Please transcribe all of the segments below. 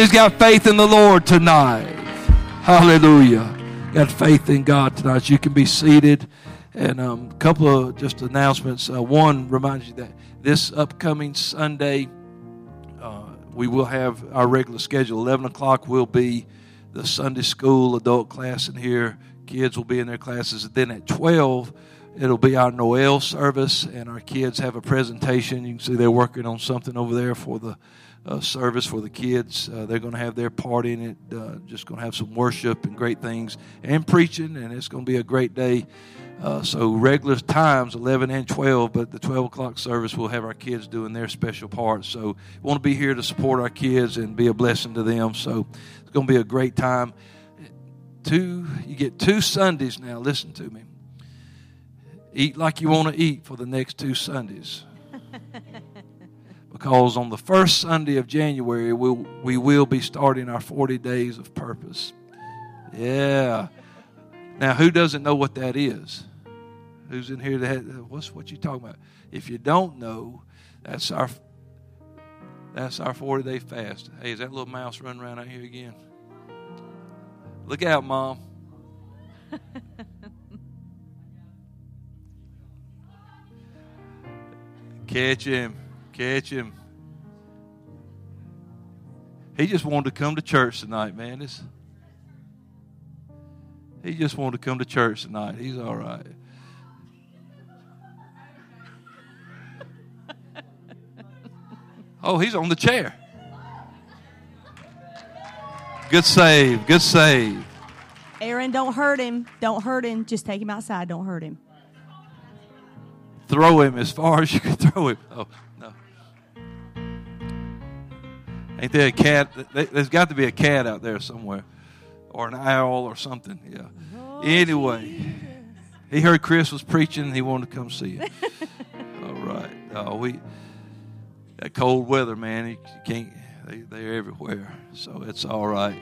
He's got faith in the Lord tonight? Hallelujah. Got faith in God tonight. You can be seated. And um, a couple of just announcements. Uh, one reminds you that this upcoming Sunday, uh, we will have our regular schedule. 11 o'clock will be the Sunday school adult class in here. Kids will be in their classes. And then at 12, it'll be our Noel service, and our kids have a presentation. You can see they're working on something over there for the uh, service for the kids. Uh, they're going to have their party in it, uh, just going to have some worship and great things and preaching, and it's going to be a great day. Uh, so regular times 11 and 12 but the 12 o'clock service we'll have our kids doing their special parts so we want to be here to support our kids and be a blessing to them. So it's going to be a great time. Two you get two sundays now. Listen to me. Eat like you want to eat for the next two sundays because on the first sunday of january we'll, we will be starting our 40 days of purpose yeah now who doesn't know what that is who's in here that what's what you talking about? If you don't know, that's our that's our 40 day fast. Hey, is that little mouse running around out here again? Look out, mom. catch him. Catch him. He just wanted to come to church tonight, man. It's, he just wanted to come to church tonight. He's all right. Oh, he's on the chair. Good save. Good save. Aaron, don't hurt him. Don't hurt him. Just take him outside. Don't hurt him. Throw him as far as you can throw him. Oh, Ain't there a cat? There's got to be a cat out there somewhere, or an owl or something. Yeah. Anyway, he heard Chris was preaching. He wanted to come see it. All right. Uh, we that cold weather, man, you can't. They, they're everywhere, so it's all right.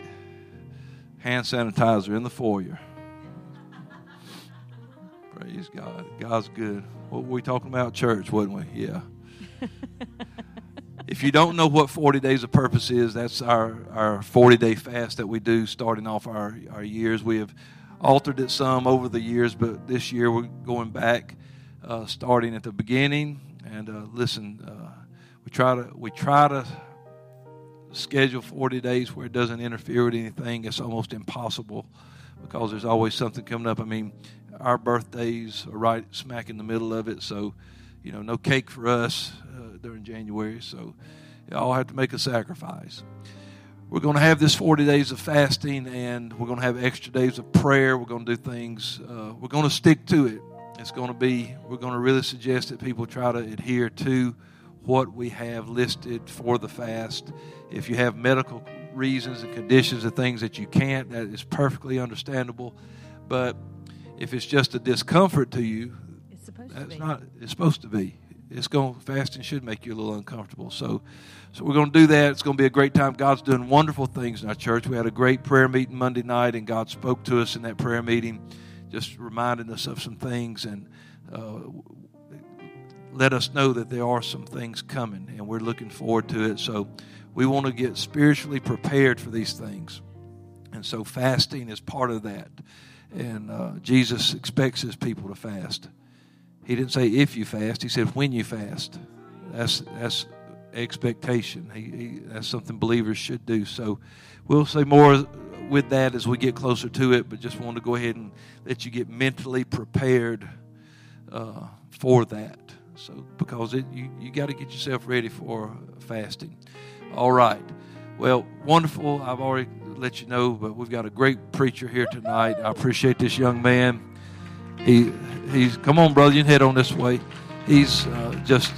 Hand sanitizer in the foyer. Praise God. God's good. What were we talking about? Church, wasn't we? Yeah. if you don't know what 40 days of purpose is, that's our, our 40 day fast that we do starting off our, our years. We have altered it some over the years, but this year we're going back, uh, starting at the beginning. And uh, listen, uh, we try to we try to schedule 40 days where it doesn't interfere with anything. It's almost impossible because there's always something coming up. I mean, our birthdays are right smack in the middle of it, so you know, no cake for us during January. So you all have to make a sacrifice. We're going to have this 40 days of fasting, and we're going to have extra days of prayer. We're going to do things. Uh, we're going to stick to it. It's going to be. We're going to really suggest that people try to adhere to what we have listed for the fast. If you have medical reasons and conditions and things that you can't, that is perfectly understandable. But if it's just a discomfort to you, it's supposed that's to be. not. It's supposed to be. It's going fasting should make you a little uncomfortable. So, so we're going to do that. It's going to be a great time. God's doing wonderful things in our church. We had a great prayer meeting Monday night, and God spoke to us in that prayer meeting, just reminding us of some things and. Uh, let us know that there are some things coming and we're looking forward to it. So we want to get spiritually prepared for these things. And so fasting is part of that. And uh, Jesus expects his people to fast. He didn't say if you fast, he said when you fast. That's, that's expectation. He, he, that's something believers should do. So we'll say more with that as we get closer to it, but just want to go ahead and let you get mentally prepared uh, for that. So because it, you you got to get yourself ready for fasting. All right. Well, wonderful. I've already let you know, but we've got a great preacher here tonight. I appreciate this young man. He he's come on, brother. You can head on this way. He's uh, just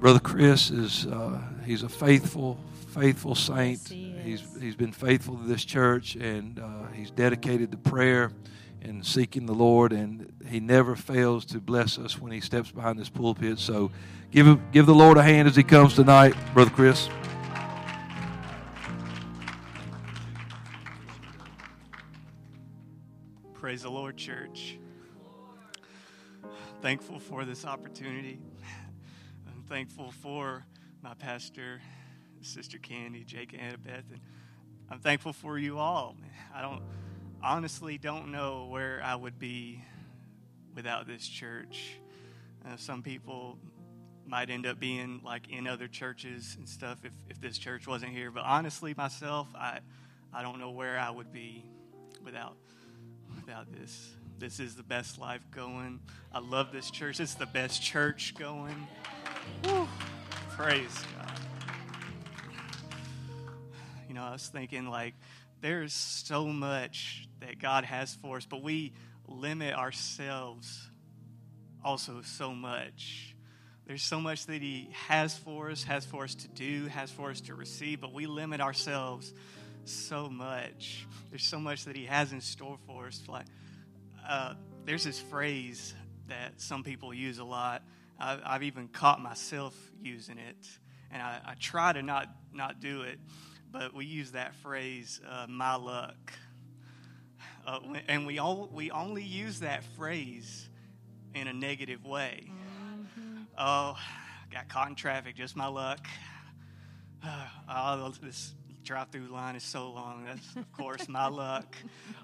brother Chris is uh, he's a faithful faithful saint. Yes, he he's, he's been faithful to this church, and uh, he's dedicated to prayer and seeking the Lord, and he never fails to bless us when he steps behind this pulpit. So, give him, give the Lord a hand as he comes tonight, brother Chris. Praise the Lord, church. Thankful for this opportunity. I'm thankful for my pastor, Sister Candy, Jake, and Annabeth, and I'm thankful for you all. I don't honestly don't know where I would be without this church. Uh, some people might end up being like in other churches and stuff if, if this church wasn't here. But honestly, myself, I I don't know where I would be without this. This is the best life going. I love this church. It's the best church going. Woo. Praise God. You know, I was thinking like there's so much that God has for us, but we limit ourselves also so much. There's so much that He has for us, has for us to do, has for us to receive, but we limit ourselves so much. There's so much that He has in store for us. Like, uh, there's this phrase that some people use a lot. I've, I've even caught myself using it, and I, I, try to not not do it. But we use that phrase, uh, "my luck," uh, and we all we only use that phrase in a negative way. Mm-hmm. Oh, got caught in traffic, just my luck. Oh, this drive-through line is so long. That's of course my luck.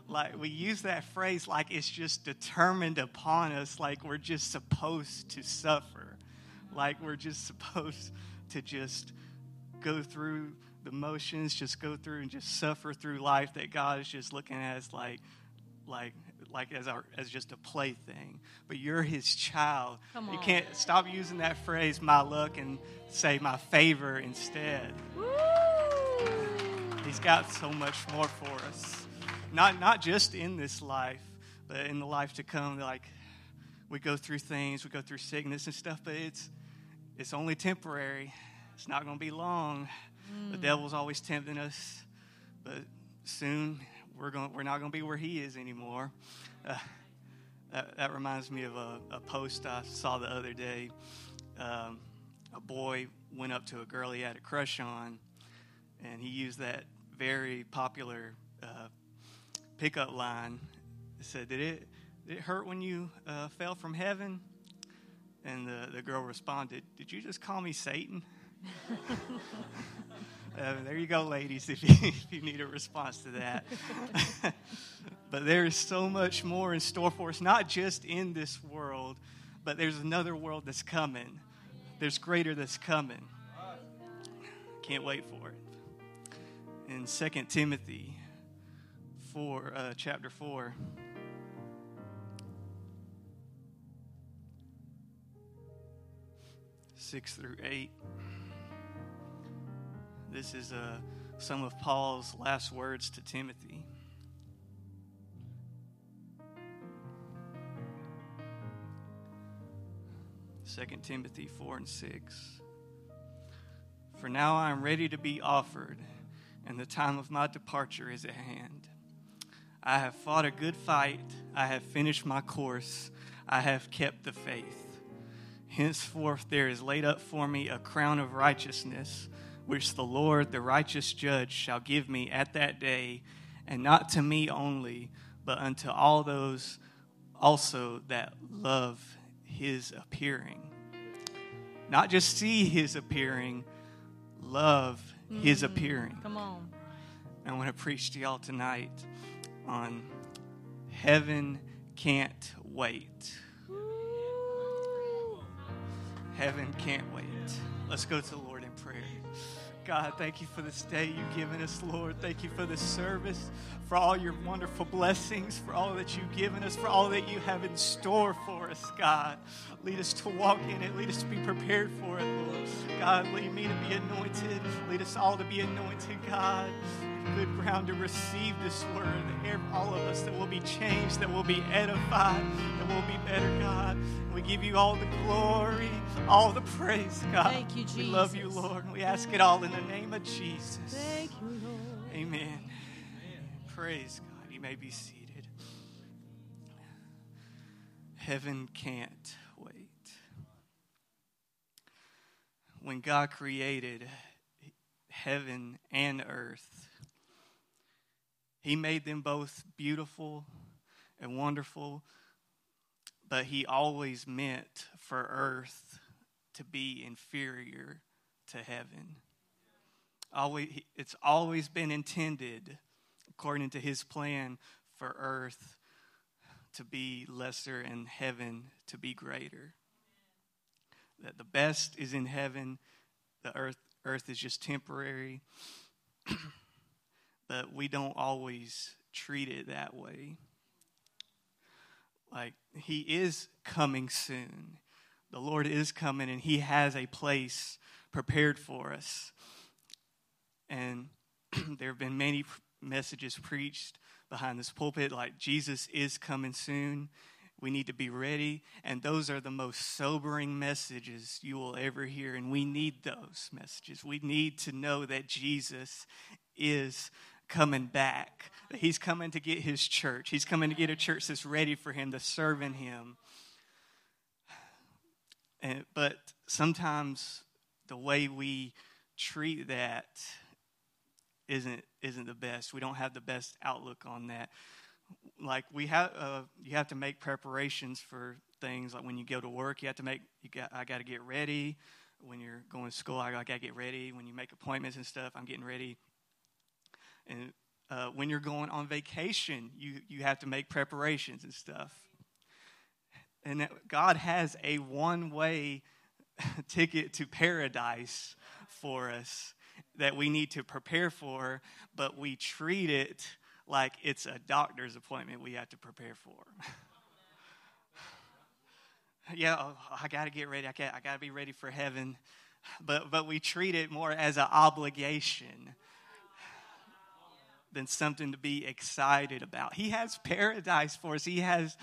Like we use that phrase like it's just determined upon us, like we're just supposed to suffer, like we're just supposed to just go through the motions, just go through and just suffer through life. That God is just looking at us like, like like as our as just a plaything. But you're his child. You can't stop using that phrase my luck and say my favor instead. Woo! He's got so much more for us. Not not just in this life, but in the life to come. Like we go through things, we go through sickness and stuff, but it's it's only temporary. It's not going to be long. Mm. The devil's always tempting us, but soon we're going we're not going to be where he is anymore. Uh, that, that, reminds me of a, a, post I saw the other day. Um, a boy went up to a girl he had a crush on, and he used that very popular uh, pickup line. It said, "Did it did it hurt when you uh, fell from heaven?" And the the girl responded, "Did you just call me Satan?" uh, there you go, ladies. If you, if you need a response to that, but there is so much more in store for us, not just in this world, but there's another world that's coming. There's greater that's coming. Can't wait for it in 2 Timothy 4, uh, chapter 4. Six through eight. This is uh, some of Paul's last words to Timothy. Second Timothy 4 and 6. For now I am ready to be offered and the time of my departure is at hand. I have fought a good fight, I have finished my course, I have kept the faith. Henceforth, there is laid up for me a crown of righteousness, which the Lord, the righteous judge, shall give me at that day, and not to me only, but unto all those also that love his appearing. Not just see his appearing, love his mm-hmm. appearing. Come on. I want to preach to y'all tonight on heaven can't wait. Heaven can't wait. Let's go to God, thank you for this day you've given us, Lord. Thank you for this service, for all your wonderful blessings, for all that you've given us, for all that you have in store for us, God. Lead us to walk in it. Lead us to be prepared for it, Lord. God, lead me to be anointed. Lead us all to be anointed, God good ground to receive this word. All of us that will be changed, that will be edified, that will be better, God. We give you all the glory, all the praise, God. Thank you, Jesus. We love you, Lord. We ask it all in the name of Jesus. Thank you, Lord. Amen. Amen. Praise God. You may be seated. Heaven can't wait. When God created heaven and earth, he made them both beautiful and wonderful, but He always meant for earth to be inferior to heaven. always, it's always been intended, according to his plan, for earth to be lesser and heaven to be greater. That the best is in heaven, the earth, earth is just temporary. but we don't always treat it that way. Like, He is coming soon. The Lord is coming, and He has a place prepared for us. And there have been many messages preached behind this pulpit like Jesus is coming soon. We need to be ready. And those are the most sobering messages you will ever hear. And we need those messages. We need to know that Jesus is coming back. He's coming to get his church. He's coming to get a church that's ready for him, to serve in him. And, but sometimes the way we treat that isn't isn't the best. We don't have the best outlook on that. Like we have, uh, you have to make preparations for things. Like when you go to work, you have to make. You got. I got to get ready. When you're going to school, I got to get ready. When you make appointments and stuff, I'm getting ready. And uh, when you're going on vacation, you you have to make preparations and stuff. And God has a one way ticket to paradise for us that we need to prepare for, but we treat it like it's a doctor's appointment we have to prepare for. yeah, oh, I got to get ready. I got I got to be ready for heaven. But but we treat it more as an obligation than something to be excited about. He has paradise for us. He has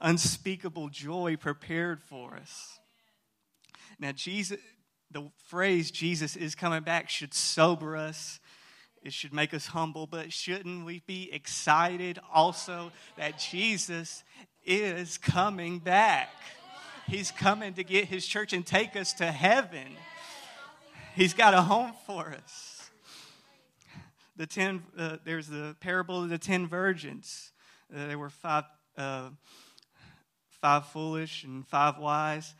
unspeakable joy prepared for us. Now Jesus the phrase Jesus is coming back should sober us. It should make us humble, but shouldn't we be excited also that Jesus is coming back? He's coming to get his church and take us to heaven. He's got a home for us. The ten, uh, there's the parable of the ten virgins. Uh, there were five, uh, five foolish and five wise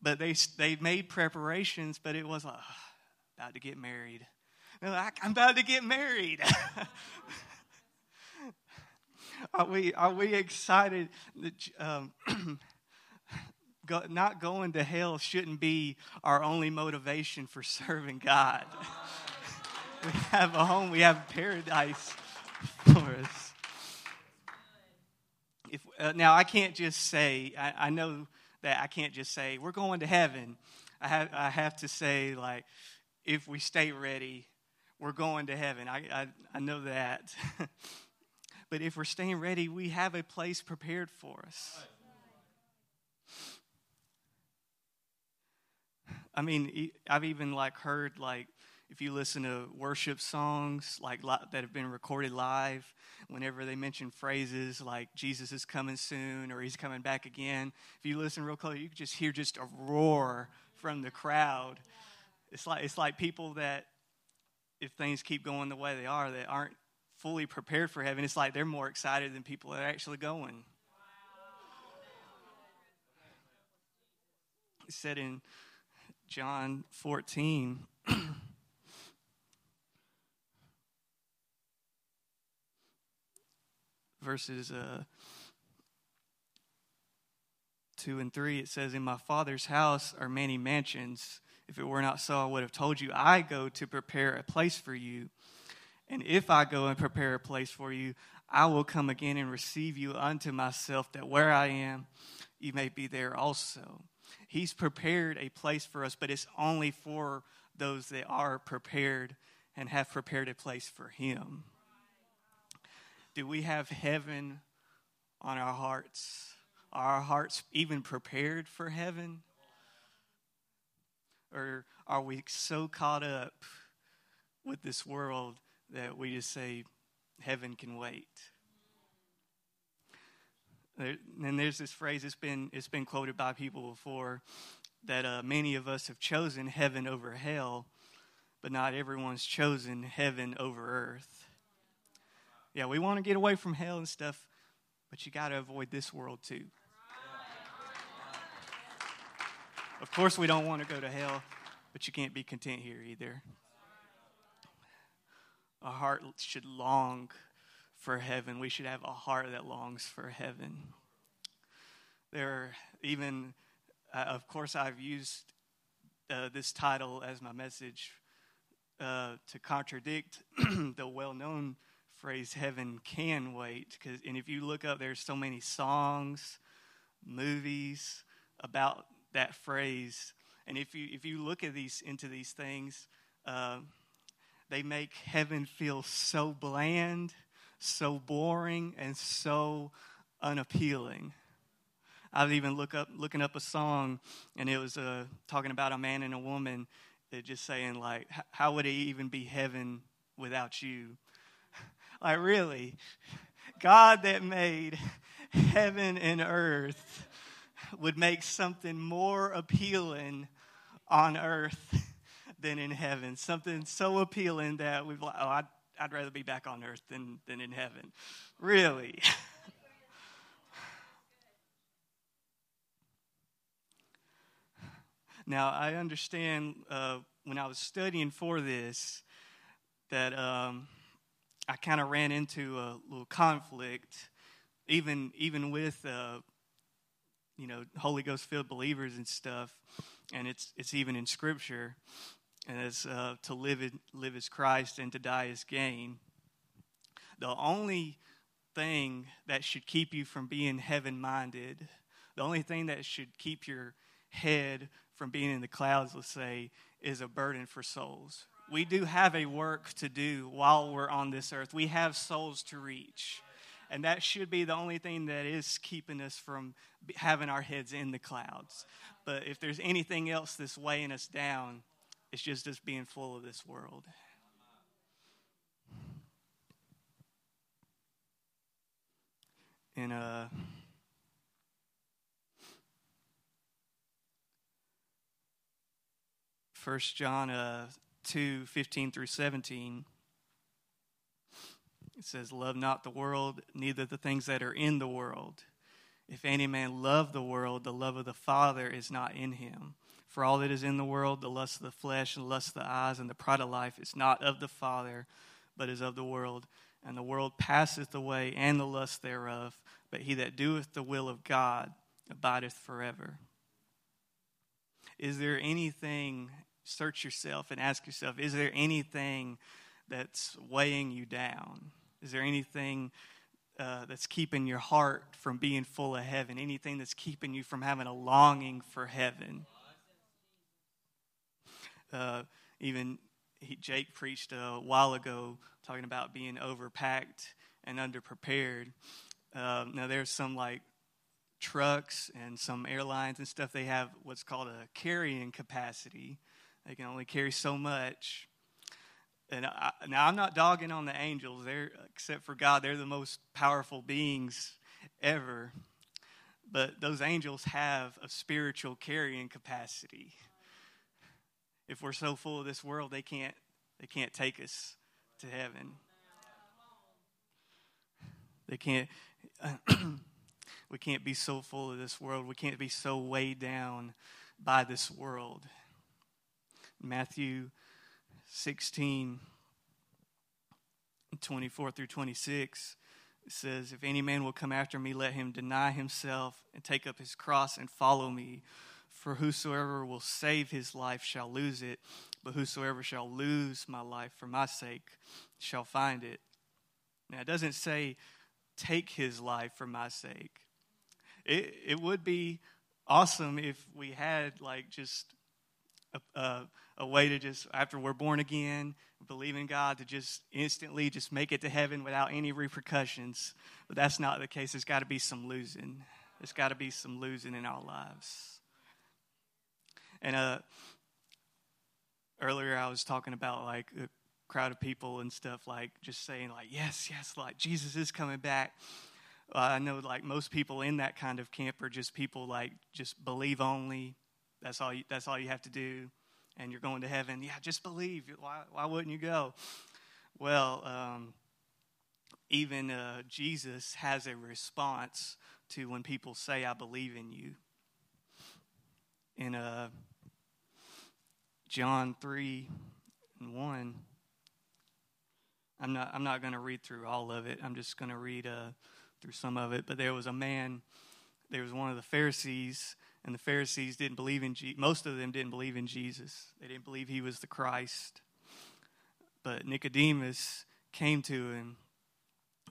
but they they made preparations, but it was like oh, about to get married. Like, I'm about to get married. are we are we excited? That, um, go, not going to hell shouldn't be our only motivation for serving God. We have a home. We have paradise for us. If, uh, now I can't just say I, I know that I can't just say, we're going to heaven. I have, I have to say, like, if we stay ready, we're going to heaven. I, I, I know that. but if we're staying ready, we have a place prepared for us. I mean, I've even like heard like if you listen to worship songs like that have been recorded live, whenever they mention phrases like Jesus is coming soon or he's coming back again, if you listen real close, you can just hear just a roar from the crowd. It's like it's like people that if things keep going the way they are, that aren't fully prepared for heaven, it's like they're more excited than people that are actually going. It said in John 14 verses uh, 2 and 3, it says, In my Father's house are many mansions. If it were not so, I would have told you, I go to prepare a place for you. And if I go and prepare a place for you, I will come again and receive you unto myself, that where I am, you may be there also. He's prepared a place for us, but it's only for those that are prepared and have prepared a place for Him. Do we have heaven on our hearts? Are our hearts even prepared for heaven? Or are we so caught up with this world that we just say, heaven can wait? And there's this phrase, it's been, it's been quoted by people before, that uh, many of us have chosen heaven over hell, but not everyone's chosen heaven over earth. Yeah, we want to get away from hell and stuff, but you got to avoid this world too. Of course, we don't want to go to hell, but you can't be content here either. our heart should long for heaven. We should have a heart that longs for heaven. There are even, uh, of course, I've used uh, this title as my message uh, to contradict the well known phrase heaven can wait because and if you look up there's so many songs movies about that phrase. And if you if you look at these into these things uh, they make heaven feel so bland so boring and so unappealing. I was even look up looking up a song and it was uh, talking about a man and a woman that just saying like how would it even be heaven without you like, really? God that made heaven and earth would make something more appealing on earth than in heaven. Something so appealing that we've like, oh, I'd, I'd rather be back on earth than, than in heaven. Really? now, I understand uh, when I was studying for this that. Um, I kind of ran into a little conflict, even even with uh, you know Holy Ghost filled believers and stuff, and it's it's even in Scripture, and it's uh, to live it, live as Christ and to die as gain. The only thing that should keep you from being heaven minded, the only thing that should keep your head from being in the clouds, let's say, is a burden for souls we do have a work to do while we're on this earth. We have souls to reach. And that should be the only thing that is keeping us from having our heads in the clouds. But if there's anything else that's weighing us down, it's just us being full of this world. And uh First John uh 2 15 through 17. It says, Love not the world, neither the things that are in the world. If any man love the world, the love of the Father is not in him. For all that is in the world, the lust of the flesh, and the lust of the eyes, and the pride of life, is not of the Father, but is of the world. And the world passeth away, and the lust thereof. But he that doeth the will of God abideth forever. Is there anything search yourself and ask yourself is there anything that's weighing you down? Is there anything uh, that's keeping your heart from being full of heaven? Anything that's keeping you from having a longing for heaven? Uh, even he, Jake preached a while ago talking about being overpacked and underprepared. Uh, now, there's some like trucks and some airlines and stuff, they have what's called a carrying capacity. They can only carry so much. And I, now I'm not dogging on the angels. They're except for God, they're the most powerful beings ever. But those angels have a spiritual carrying capacity. If we're so full of this world, they can't they can't take us to heaven. They can't we can't be so full of this world. We can't be so weighed down by this world. Matthew 16, 24 through 26, it says, If any man will come after me, let him deny himself and take up his cross and follow me. For whosoever will save his life shall lose it, but whosoever shall lose my life for my sake shall find it. Now, it doesn't say take his life for my sake. It, it would be awesome if we had like just a, a, a way to just, after we're born again, believe in God, to just instantly just make it to heaven without any repercussions. But that's not the case. There's got to be some losing. There's got to be some losing in our lives. And uh, earlier I was talking about like a crowd of people and stuff, like just saying like, yes, yes, like Jesus is coming back. Uh, I know like most people in that kind of camp are just people like just believe only. That's all. You, that's all you have to do and you're going to heaven. Yeah, just believe. Why, why wouldn't you go? Well, um, even uh, Jesus has a response to when people say, I believe in you. In uh, John 3 and 1, I'm not, I'm not going to read through all of it. I'm just going to read uh, through some of it. But there was a man, there was one of the Pharisees, and the Pharisees didn't believe in Jesus. Most of them didn't believe in Jesus, they didn't believe he was the Christ. But Nicodemus came to him,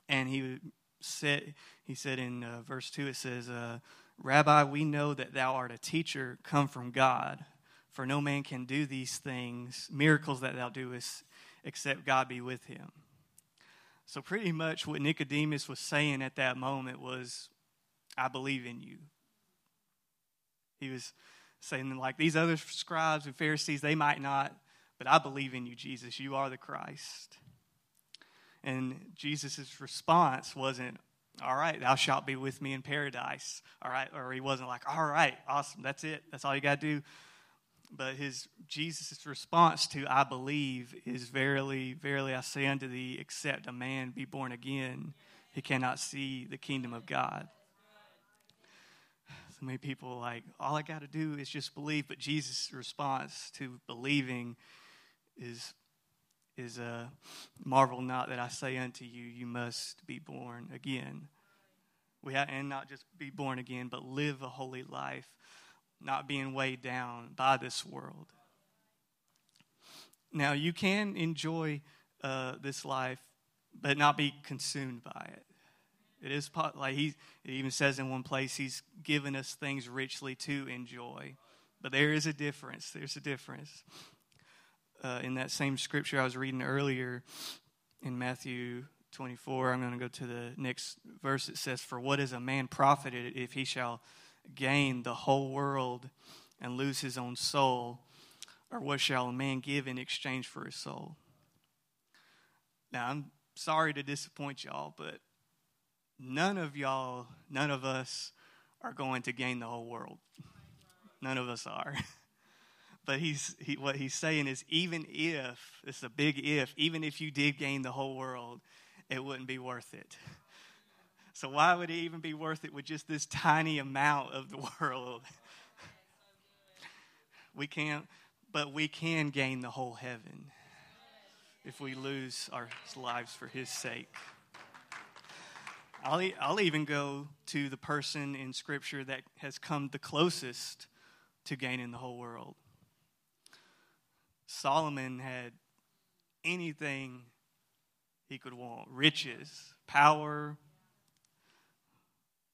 and he said, he said in uh, verse 2, it says, uh, Rabbi, we know that thou art a teacher come from God, for no man can do these things, miracles that thou doest, except God be with him. So, pretty much what Nicodemus was saying at that moment was, I believe in you. He was saying, like, these other scribes and Pharisees, they might not, but I believe in you, Jesus. You are the Christ. And Jesus' response wasn't, all right, thou shalt be with me in paradise. All right, or he wasn't like, all right, awesome, that's it, that's all you got to do. But his Jesus' response to I believe is verily, verily I say unto thee, except a man be born again, he cannot see the kingdom of God. So many people like, all I got to do is just believe. But Jesus' response to believing is is a marvel not that I say unto you, you must be born again. We have, and not just be born again, but live a holy life not being weighed down by this world. Now, you can enjoy uh, this life, but not be consumed by it. It is like he even says in one place he's given us things richly to enjoy, but there is a difference. There's a difference. Uh, in that same scripture I was reading earlier in Matthew 24, I'm going to go to the next verse. It says, "For what is a man profited if he shall?" gain the whole world and lose his own soul? Or what shall a man give in exchange for his soul? Now, I'm sorry to disappoint y'all, but none of y'all, none of us are going to gain the whole world. None of us are. but he's he, what he's saying is even if it's a big if even if you did gain the whole world it wouldn't be worth it so, why would it even be worth it with just this tiny amount of the world? we can't, but we can gain the whole heaven if we lose our lives for His sake. I'll, I'll even go to the person in Scripture that has come the closest to gaining the whole world. Solomon had anything he could want riches, power,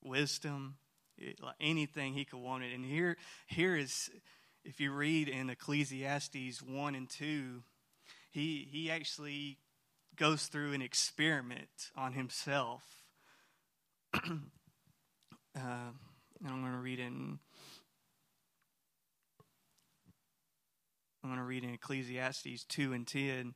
wisdom, anything he could want it. And here, here is, if you read in Ecclesiastes 1 and 2, he, he actually goes through an experiment on himself. uh, and I'm going to read in. I'm going to read in Ecclesiastes 2 and 10.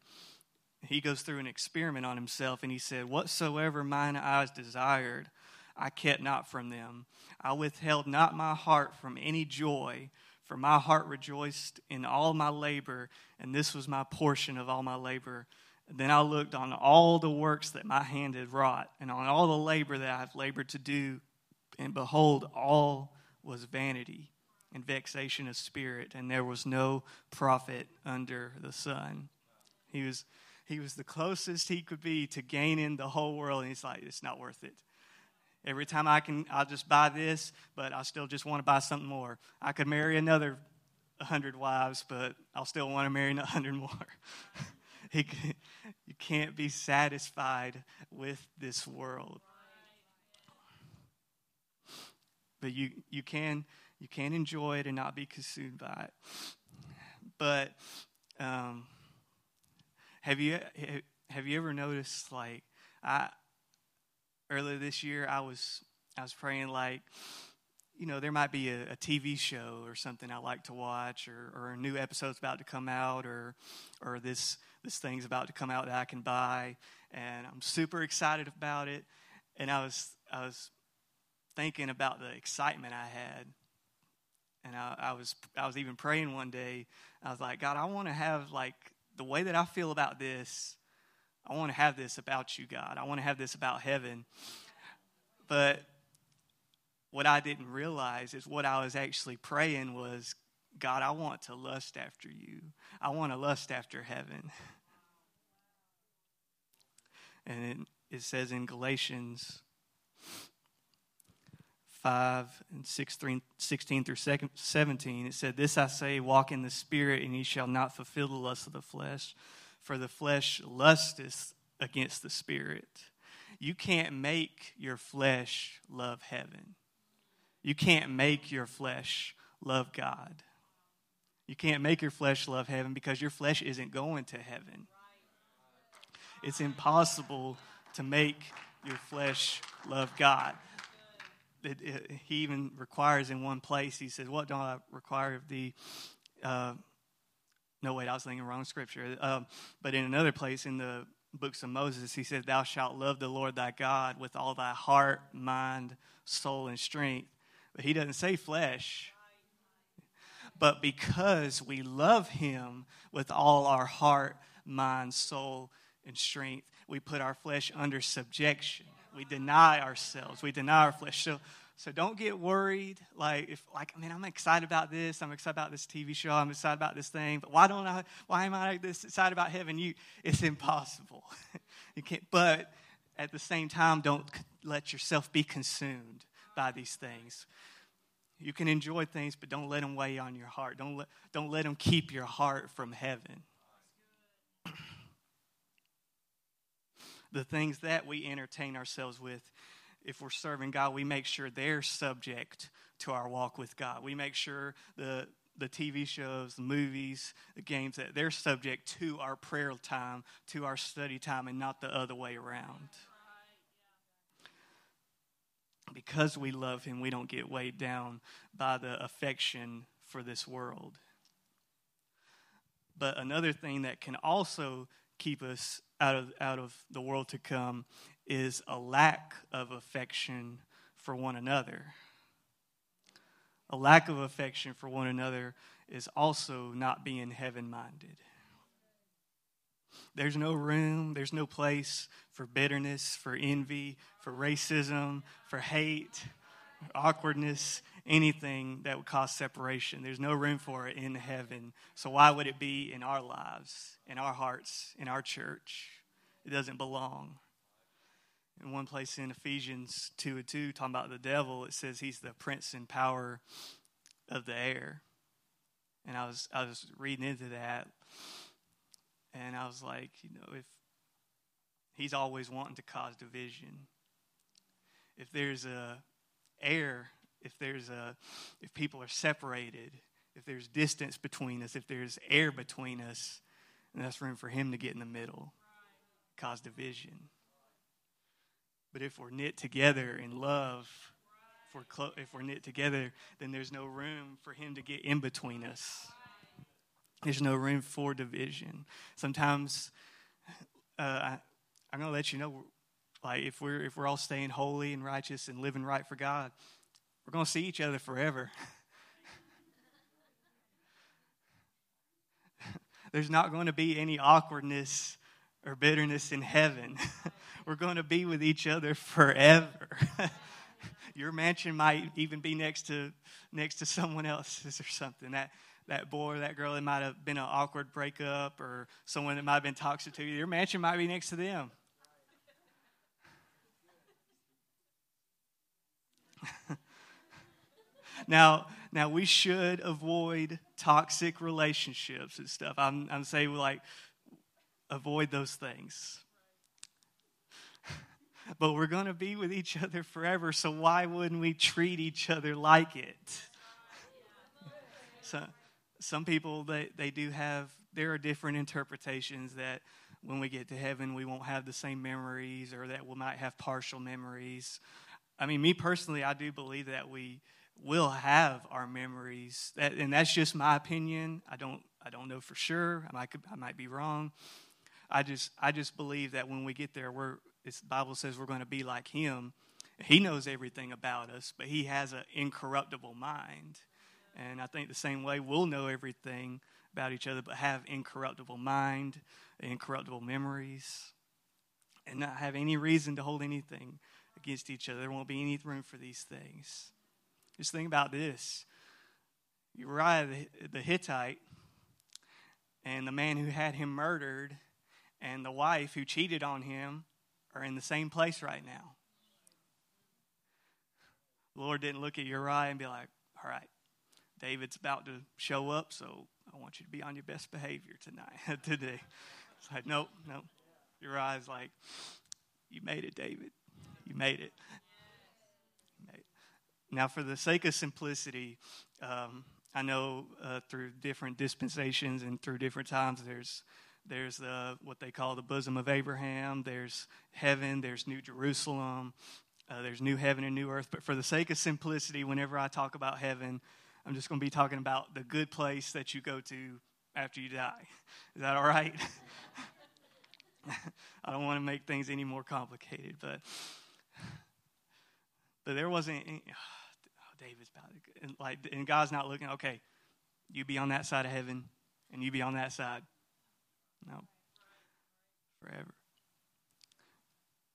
He goes through an experiment on himself and he said, Whatsoever mine eyes desired, I kept not from them. I withheld not my heart from any joy, for my heart rejoiced in all my labor, and this was my portion of all my labor. Then I looked on all the works that my hand had wrought, and on all the labor that I have labored to do, and behold, all was vanity and vexation of spirit, and there was no profit under the sun. He was he was the closest he could be to gaining the whole world, and he's like, it's not worth it. Every time I can, I'll just buy this, but I still just want to buy something more. I could marry another hundred wives, but I'll still want to marry a hundred more. you can't be satisfied with this world. But you, you can you can enjoy it and not be consumed by it. But um, have you have you ever noticed like I earlier this year, I was I was praying like, you know, there might be a, a TV show or something I like to watch, or, or a new episode's about to come out, or or this this thing's about to come out that I can buy, and I'm super excited about it. And I was I was thinking about the excitement I had, and I, I was I was even praying one day. I was like, God, I want to have like the way that I feel about this I want to have this about you, God. I want to have this about heaven. But what I didn't realize is what I was actually praying was, God, I want to lust after you. I want to lust after heaven. And it, it says in Galatians 5 and 16, 16 through 17, it said, This I say, walk in the Spirit, and ye shall not fulfill the lust of the flesh. For the flesh lusteth against the Spirit. You can't make your flesh love heaven. You can't make your flesh love God. You can't make your flesh love heaven because your flesh isn't going to heaven. It's impossible to make your flesh love God. It, it, he even requires in one place, he says, What don't I require of thee? Uh, no, wait, I was thinking wrong scripture. Um, but in another place in the books of Moses, he says, Thou shalt love the Lord thy God with all thy heart, mind, soul, and strength. But he doesn't say flesh. But because we love him with all our heart, mind, soul, and strength, we put our flesh under subjection. We deny ourselves. We deny our flesh. So, so don't get worried. Like if like I mean I'm excited about this. I'm excited about this TV show. I'm excited about this thing. But why don't I? Why am I this excited about heaven? You, it's impossible. you can't. But at the same time, don't let yourself be consumed by these things. You can enjoy things, but don't let them weigh on your heart. Don't let, don't let them keep your heart from heaven. the things that we entertain ourselves with, if we're serving God, we make sure they're subject to our walk with God. We make sure the the TV shows, the movies, the games that they're subject to our prayer time, to our study time, and not the other way around. Because we love Him, we don't get weighed down by the affection for this world. But another thing that can also keep us out of, out of the world to come is a lack of affection for one another. A lack of affection for one another is also not being heaven minded. There's no room, there's no place for bitterness, for envy, for racism, for hate, awkwardness, anything that would cause separation. There's no room for it in heaven. So, why would it be in our lives, in our hearts, in our church? It doesn't belong. In one place in Ephesians 2 and 2, talking about the devil, it says he's the prince and power of the air. And I was I was reading into that and I was like, you know, if he's always wanting to cause division. If there's a air if there's a if people are separated, if there's distance between us, if there's air between us, and that's room for him to get in the middle, cause division. But if we're knit together in love, if we're, clo- if we're knit together, then there's no room for him to get in between us. There's no room for division. Sometimes uh, I, I'm going to let you know, like if we're if we're all staying holy and righteous and living right for God, we're going to see each other forever. There's not going to be any awkwardness or bitterness in heaven. We're going to be with each other forever. Your mansion might even be next to next to someone else's or something. That that boy or that girl, it might have been an awkward breakup or someone that might have been toxic to you. Your mansion might be next to them. now, now we should avoid toxic relationships and stuff. I'm, I'm saying like avoid those things. but we're going to be with each other forever, so why wouldn't we treat each other like it? so, some people they, they do have there are different interpretations that when we get to heaven we won't have the same memories or that we might have partial memories i mean me personally i do believe that we will have our memories. That, and that's just my opinion. I don't I don't know for sure. I might I might be wrong. I just I just believe that when we get there, we're the Bible says we're going to be like Him. He knows everything about us, but He has an incorruptible mind. And I think the same way we'll know everything about each other, but have incorruptible mind, incorruptible memories, and not have any reason to hold anything against each other. There won't be any room for these things. Just think about this Uriah the Hittite and the man who had him murdered and the wife who cheated on him are in the same place right now. The Lord didn't look at Uriah and be like, all right, David's about to show up, so I want you to be on your best behavior tonight, today. It's like, nope, nope. Your eyes like, you made it, David. You made it. Now, for the sake of simplicity, um, I know uh, through different dispensations and through different times, there's there's uh, what they call the bosom of Abraham. There's heaven. There's New Jerusalem. Uh, there's new heaven and new earth. But for the sake of simplicity, whenever I talk about heaven, I'm just going to be talking about the good place that you go to after you die. Is that all right? I don't want to make things any more complicated, but but there wasn't. Any, oh, David's about to, and like, and God's not looking. Okay, you be on that side of heaven, and you be on that side. No, forever.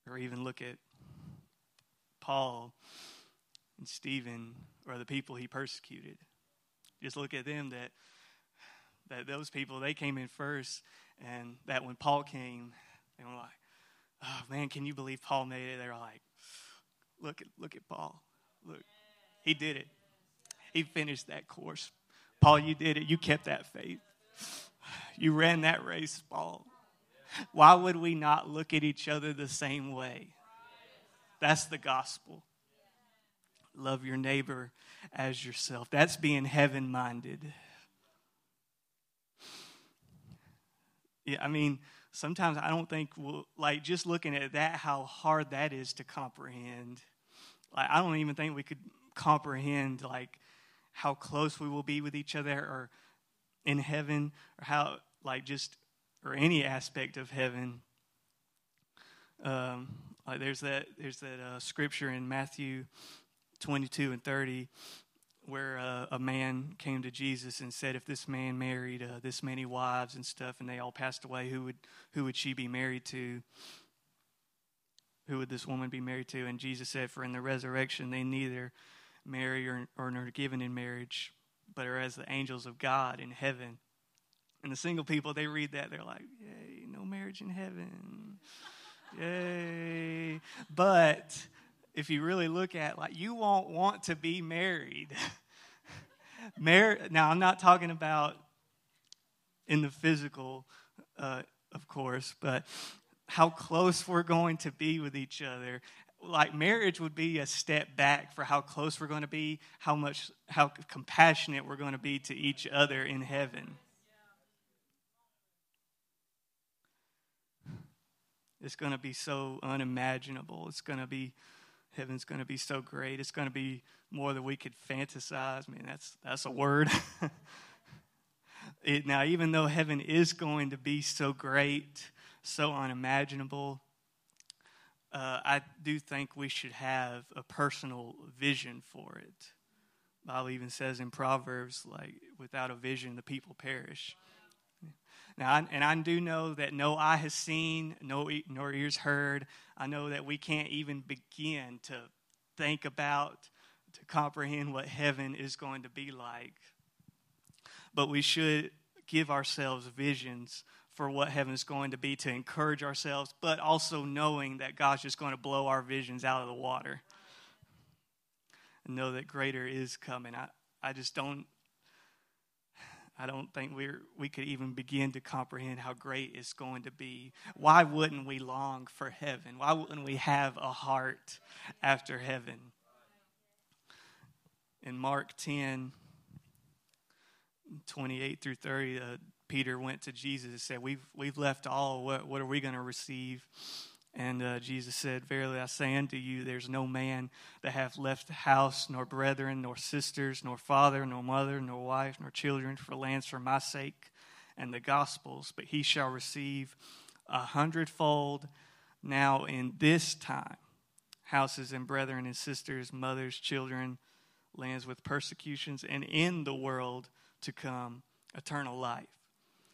Or even look at Paul and Stephen or the people he persecuted. Just look at them that that those people they came in first and that when Paul came, they were like, Oh man, can you believe Paul made it? They're like, Look at look at Paul. Look. He did it. He finished that course. Paul, you did it. You kept that faith. You ran that race, Paul. Why would we not look at each other the same way? That's the gospel. Love your neighbor as yourself. That's being heaven minded. Yeah, I mean, sometimes I don't think we'll, like just looking at that, how hard that is to comprehend. Like, I don't even think we could comprehend like how close we will be with each other or in heaven or how like just or any aspect of heaven um, like there's that there's that uh, scripture in Matthew 22 and 30 where uh, a man came to Jesus and said, "If this man married uh, this many wives and stuff, and they all passed away, who would who would she be married to? Who would this woman be married to?" And Jesus said, "For in the resurrection, they neither marry or, or are given in marriage, but are as the angels of God in heaven." And the single people, they read that, they're like, "Yay, no marriage in heaven." Yay. But if you really look at like you won't want to be married. Mar- now I'm not talking about in the physical, uh, of course, but how close we're going to be with each other. Like marriage would be a step back for how close we're going to be, how much, how compassionate we're going to be to each other in heaven. It's going to be so unimaginable. It's going to be heaven's going to be so great. It's going to be more than we could fantasize. I mean, that's that's a word. it, now, even though heaven is going to be so great, so unimaginable, uh, I do think we should have a personal vision for it. Bible even says in Proverbs, like, without a vision, the people perish. Now, and I do know that no eye has seen, no nor ears heard. I know that we can't even begin to think about, to comprehend what heaven is going to be like. But we should give ourselves visions for what heaven is going to be to encourage ourselves, but also knowing that God's just going to blow our visions out of the water. And know that greater is coming. I, I just don't I don't think we we could even begin to comprehend how great it's going to be. Why wouldn't we long for heaven? Why wouldn't we have a heart after heaven? In Mark 10, 28 through 30, uh, Peter went to Jesus and said, We've, we've left all. What, what are we going to receive? And uh, Jesus said, Verily I say unto you, there's no man that hath left house, nor brethren, nor sisters, nor father, nor mother, nor wife, nor children for lands for my sake and the gospel's, but he shall receive a hundredfold now in this time houses and brethren and sisters, mothers, children, lands with persecutions, and in the world to come eternal life.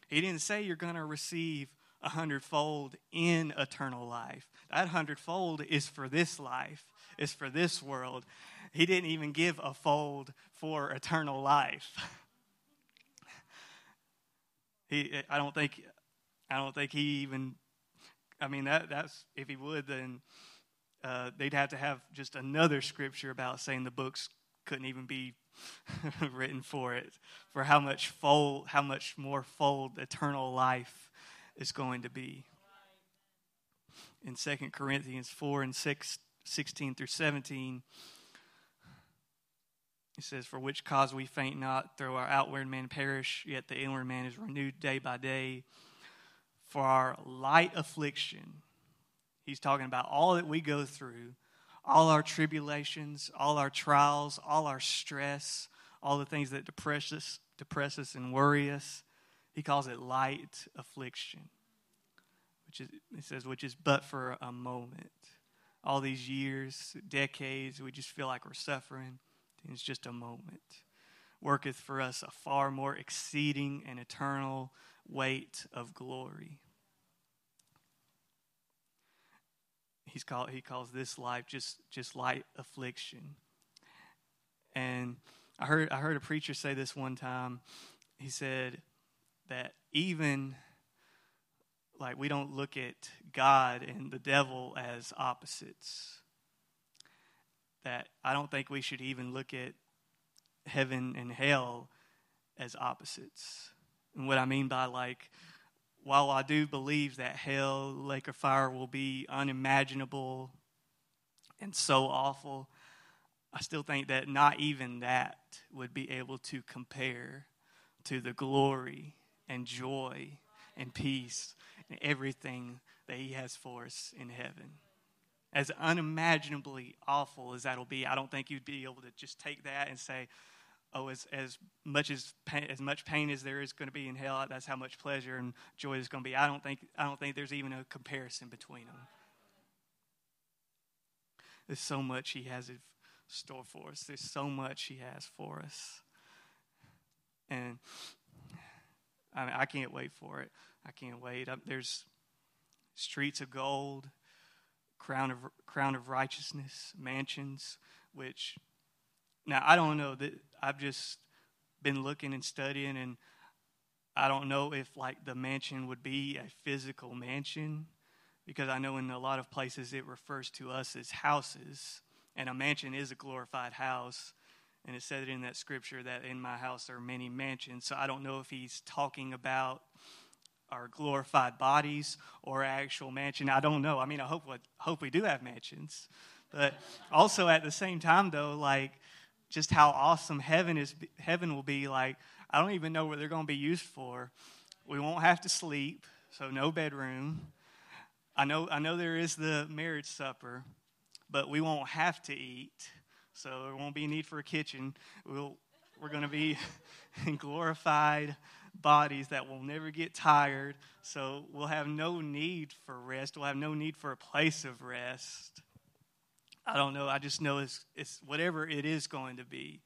He didn't say you're going to receive a hundredfold in eternal life. That hundredfold is for this life, is for this world. He didn't even give a fold for eternal life. He, I don't think, I don't think he even I mean, that that's if he would, then uh, they'd have to have just another scripture about saying the books couldn't even be written for it, for how much fold, how much more fold eternal life is going to be. In 2 Corinthians 4 and 6, 16 through 17, it says, For which cause we faint not, though our outward man perish, yet the inward man is renewed day by day. For our light affliction, he's talking about all that we go through, all our tribulations, all our trials, all our stress, all the things that depress us, depress us and worry us. He calls it light affliction, which is, he says, which is but for a moment. All these years, decades, we just feel like we're suffering. It's just a moment. Worketh for us a far more exceeding and eternal weight of glory. He's called, he calls this life just, just light affliction. And I heard, I heard a preacher say this one time. He said that even like we don't look at God and the devil as opposites that I don't think we should even look at heaven and hell as opposites. And what I mean by like, while I do believe that hell, lake of fire will be unimaginable and so awful, I still think that not even that would be able to compare to the glory and joy and peace and everything that He has for us in heaven as unimaginably awful as that'll be, I don't think you'd be able to just take that and say, oh, as, as much as pain, as much pain as there is going to be in hell, that's how much pleasure and joy is going to be. I don't think I don't think there's even a comparison between them. There's so much He has in store for us. There's so much He has for us, and I, mean, I can't wait for it. I can't wait. Um, there's streets of gold crown of crown of righteousness, mansions, which now I don't know that I've just been looking and studying and I don't know if like the mansion would be a physical mansion because I know in a lot of places it refers to us as houses and a mansion is a glorified house and it said it in that scripture that in my house are many mansions so I don't know if he's talking about our glorified bodies or actual mansion. I don't know. I mean, I hope hope we do have mansions, but also at the same time, though, like just how awesome heaven is. Heaven will be like. I don't even know what they're going to be used for. We won't have to sleep, so no bedroom. I know. I know there is the marriage supper, but we won't have to eat, so there won't be a need for a kitchen. We'll we're going to be glorified bodies that will never get tired. So we'll have no need for rest. We'll have no need for a place of rest. I don't know. I just know it's, it's whatever it is going to be,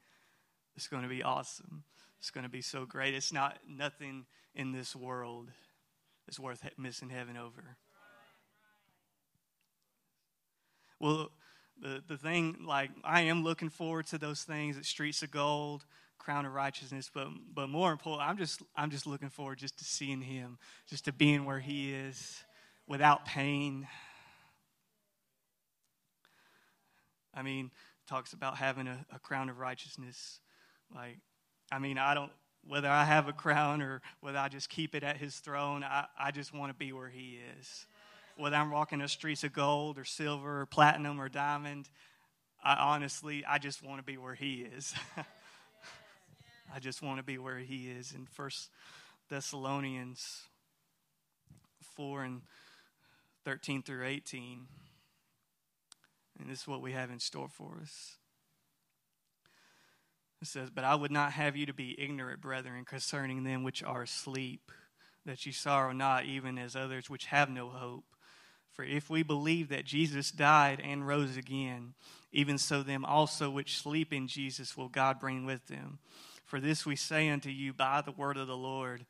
it's going to be awesome. It's going to be so great. It's not nothing in this world is worth missing heaven over. Well, the, the thing, like, I am looking forward to those things at Streets of Gold crown of righteousness but but more important i'm just i'm just looking forward just to seeing him just to being where he is without pain. I mean talks about having a, a crown of righteousness. Like i mean i don't whether i have a crown or whether i just keep it at his throne i, I just want to be where he is whether i'm walking the streets of gold or silver or platinum or diamond i honestly i just want to be where he is I just want to be where he is in First Thessalonians 4 and 13 through 18. And this is what we have in store for us. It says, But I would not have you to be ignorant, brethren, concerning them which are asleep, that you sorrow not, even as others which have no hope. For if we believe that Jesus died and rose again, even so them also which sleep in Jesus will God bring with them. For this we say unto you by the word of the Lord,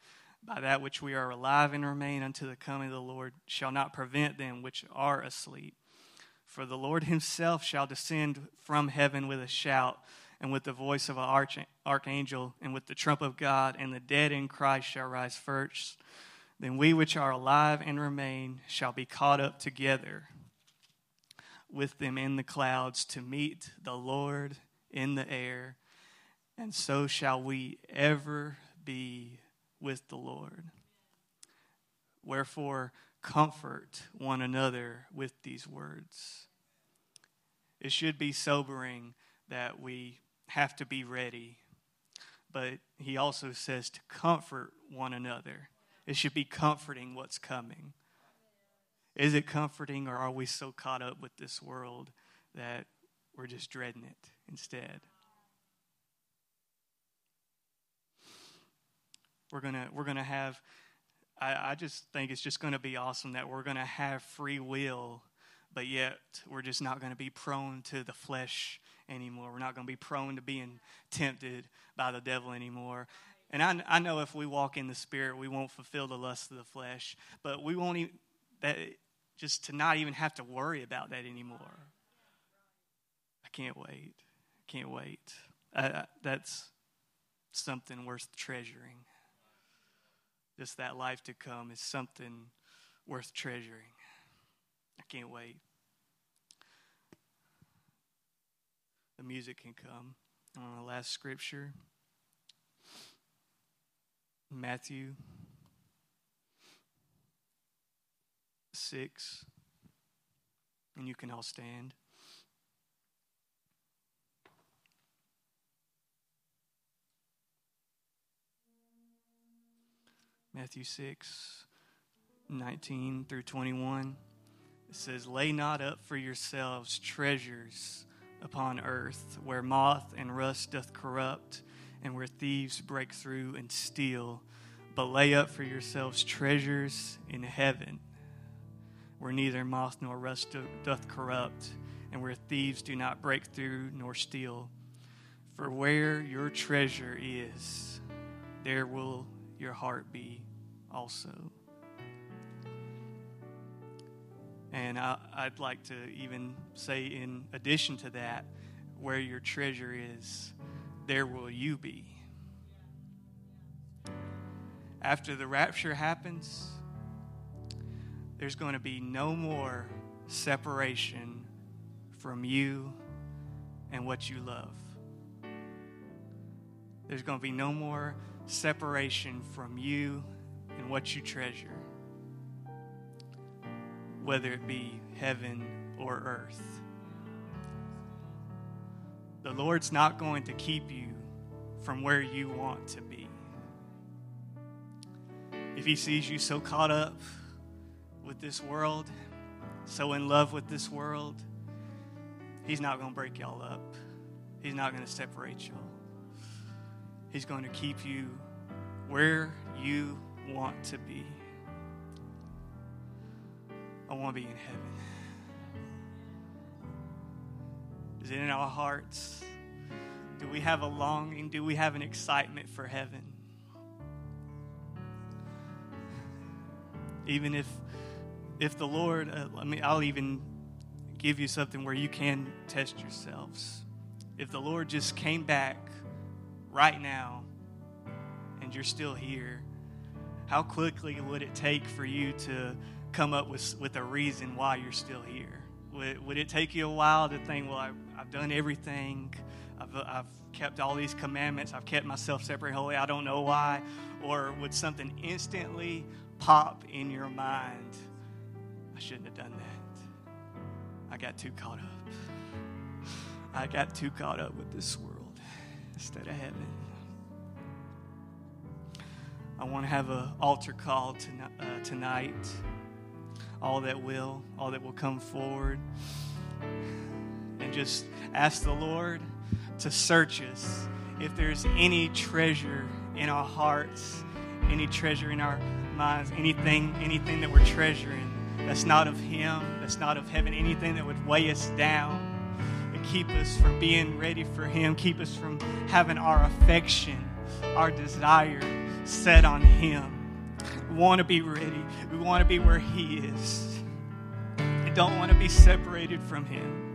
by that which we are alive and remain unto the coming of the Lord, shall not prevent them which are asleep. For the Lord himself shall descend from heaven with a shout, and with the voice of an archangel, and with the trump of God, and the dead in Christ shall rise first. Then we which are alive and remain shall be caught up together with them in the clouds to meet the Lord in the air, and so shall we ever be with the Lord. Wherefore, comfort one another with these words. It should be sobering that we have to be ready, but he also says to comfort one another. It should be comforting what's coming. Is it comforting, or are we so caught up with this world that we're just dreading it instead? We're gonna we're gonna have. I, I just think it's just to be awesome that we're to have free will, but yet we're just not to be prone to the flesh anymore. We're not to be prone to being tempted by the devil anymore. And I, I know if we walk in the Spirit, we won't fulfill the lust of the flesh, but we won't even, that, just to not even have to worry about that anymore. I can't wait. I can't wait. Uh, that's something worth treasuring. Just that life to come is something worth treasuring. I can't wait. The music can come. On the last scripture, Matthew 6, and you can all stand. Matthew 6, 19 through 21. It says, Lay not up for yourselves treasures upon earth, where moth and rust doth corrupt, and where thieves break through and steal. But lay up for yourselves treasures in heaven, where neither moth nor rust doth corrupt, and where thieves do not break through nor steal. For where your treasure is, there will your heart be also. And I, would like to even say, in addition to that, where your treasure is, there will you be. After the rapture happens, there's going to be no more separation from you and what you love. There's going to be no more separation from you and what you treasure, whether it be heaven or earth. The Lord's not going to keep you from where you want to be. If He sees you so caught up with this world, so in love with this world, He's not going to break y'all up. He's not going to separate y'all. He's going to keep you where you want to be. I want to be in heaven. Is it in our hearts? Do we have a longing? Do we have an excitement for heaven? Even if if the Lord, uh, I mean, I'll even give you something where you can test yourselves. If the Lord just came back right now and you're still here, how quickly would it take for you to come up with, with a reason why you're still here? Would, would it take you a while to think, well, I've, I've done everything, I've, I've kept all these commandments, I've kept myself separate holy, I don't know why? Or would something instantly pop in your mind? I shouldn't have done that. I got too caught up. I got too caught up with this world instead of heaven. I want to have an altar call uh, tonight. All that will, all that will come forward. And just ask the Lord to search us. If there's any treasure in our hearts, any treasure in our minds, anything, anything that we're treasuring that's not of Him, that's not of heaven, anything that would weigh us down and keep us from being ready for Him, keep us from having our affection, our desire set on Him. We want to be ready. We want to be where He is. We don't want to be separated from Him.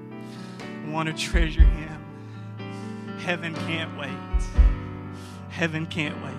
Want to treasure Him. Heaven can't wait. Heaven can't wait.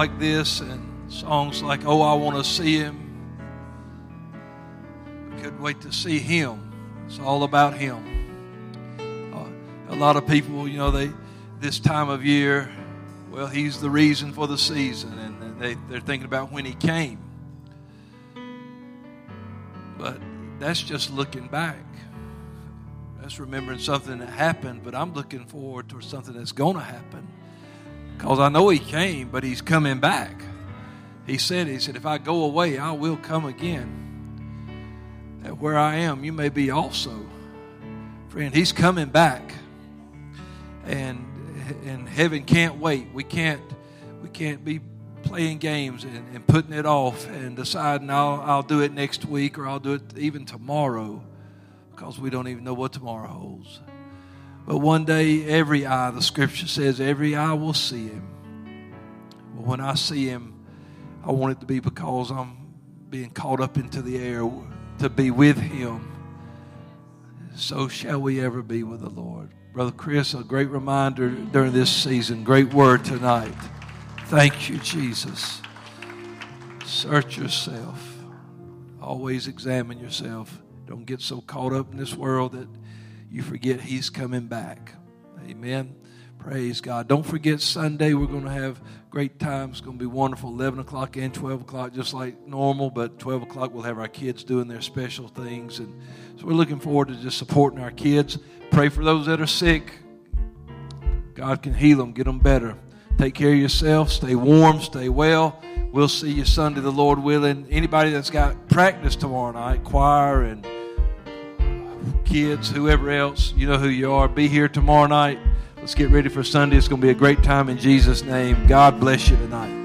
Like this and songs like, Oh, I want to see him. We couldn't wait to see him. It's all about him. Uh, a lot of people, you know, they this time of year, well, he's the reason for the season, and they, they're thinking about when he came. But that's just looking back. That's remembering something that happened, but I'm looking forward to something that's going to happen. Because I know he came, but he's coming back. He said, He said, if I go away, I will come again. That where I am, you may be also. Friend, he's coming back. And and heaven can't wait. We can't we can't be playing games and, and putting it off and deciding I'll, I'll do it next week or I'll do it even tomorrow because we don't even know what tomorrow holds. But one day, every eye, the scripture says, every eye will see him. But when I see him, I want it to be because I'm being caught up into the air to be with him. So shall we ever be with the Lord. Brother Chris, a great reminder during this season. Great word tonight. Thank you, Jesus. Search yourself. Always examine yourself. Don't get so caught up in this world that you forget He's coming back. Amen. Praise God. Don't forget Sunday, we're going to have great times. It's going to be wonderful. 11 o'clock and 12 o'clock, just like normal, but 12 o'clock we'll have our kids doing their special things. And so we're looking forward to just supporting our kids. Pray for those that are sick. God can heal them, get them better. Take care of yourself. Stay warm. Stay well. We'll see you Sunday, the Lord willing. Anybody that's got practice tomorrow night, choir and kids, whoever else, you know who you are. Be here tomorrow night. Let's get ready for Sunday. It's going to be a great time in Jesus' name. God bless you tonight.